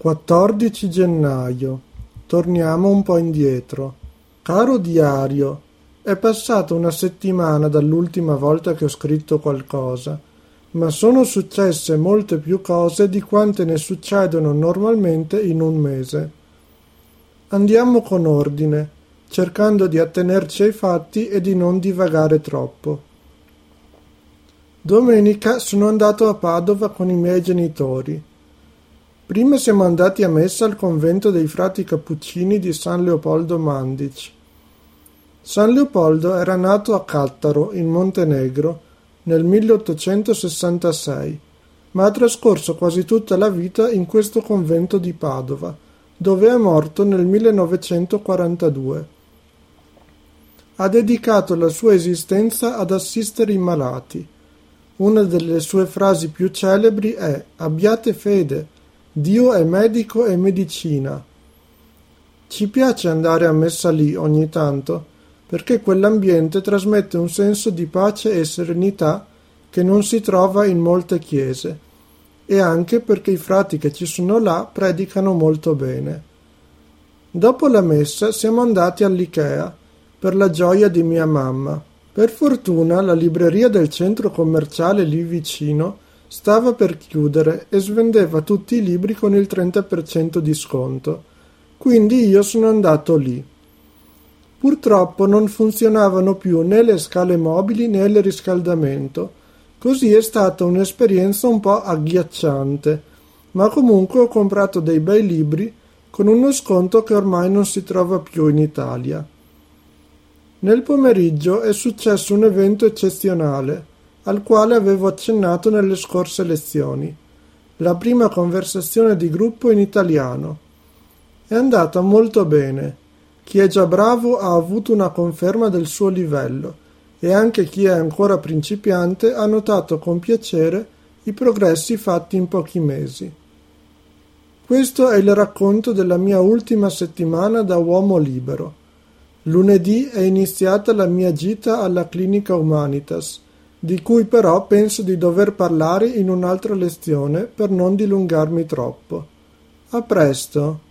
Quattordici gennaio. Torniamo un po' indietro. Caro diario, è passata una settimana dall'ultima volta che ho scritto qualcosa, ma sono successe molte più cose di quante ne succedono normalmente in un mese. Andiamo con ordine, cercando di attenerci ai fatti e di non divagare troppo. Domenica sono andato a Padova con i miei genitori. Prima siamo andati a messa al convento dei frati cappuccini di San Leopoldo Mandic. San Leopoldo era nato a Cattaro, in Montenegro, nel 1866, ma ha trascorso quasi tutta la vita in questo convento di Padova, dove è morto nel 1942. Ha dedicato la sua esistenza ad assistere i malati. Una delle sue frasi più celebri è Abbiate fede, Dio è medico e medicina. Ci piace andare a messa lì ogni tanto, perché quell'ambiente trasmette un senso di pace e serenità che non si trova in molte chiese, e anche perché i frati che ci sono là predicano molto bene. Dopo la messa siamo andati all'Ikea per la gioia di mia mamma. Per fortuna la libreria del centro commerciale lì vicino Stava per chiudere e svendeva tutti i libri con il 30% di sconto, quindi io sono andato lì. Purtroppo non funzionavano più né le scale mobili né il riscaldamento, così è stata un'esperienza un po' agghiacciante, ma comunque ho comprato dei bei libri con uno sconto che ormai non si trova più in Italia. Nel pomeriggio è successo un evento eccezionale al quale avevo accennato nelle scorse lezioni, la prima conversazione di gruppo in italiano. È andata molto bene. Chi è già bravo ha avuto una conferma del suo livello e anche chi è ancora principiante ha notato con piacere i progressi fatti in pochi mesi. Questo è il racconto della mia ultima settimana da uomo libero. Lunedì è iniziata la mia gita alla clinica Humanitas di cui però penso di dover parlare in un'altra lezione per non dilungarmi troppo. A presto.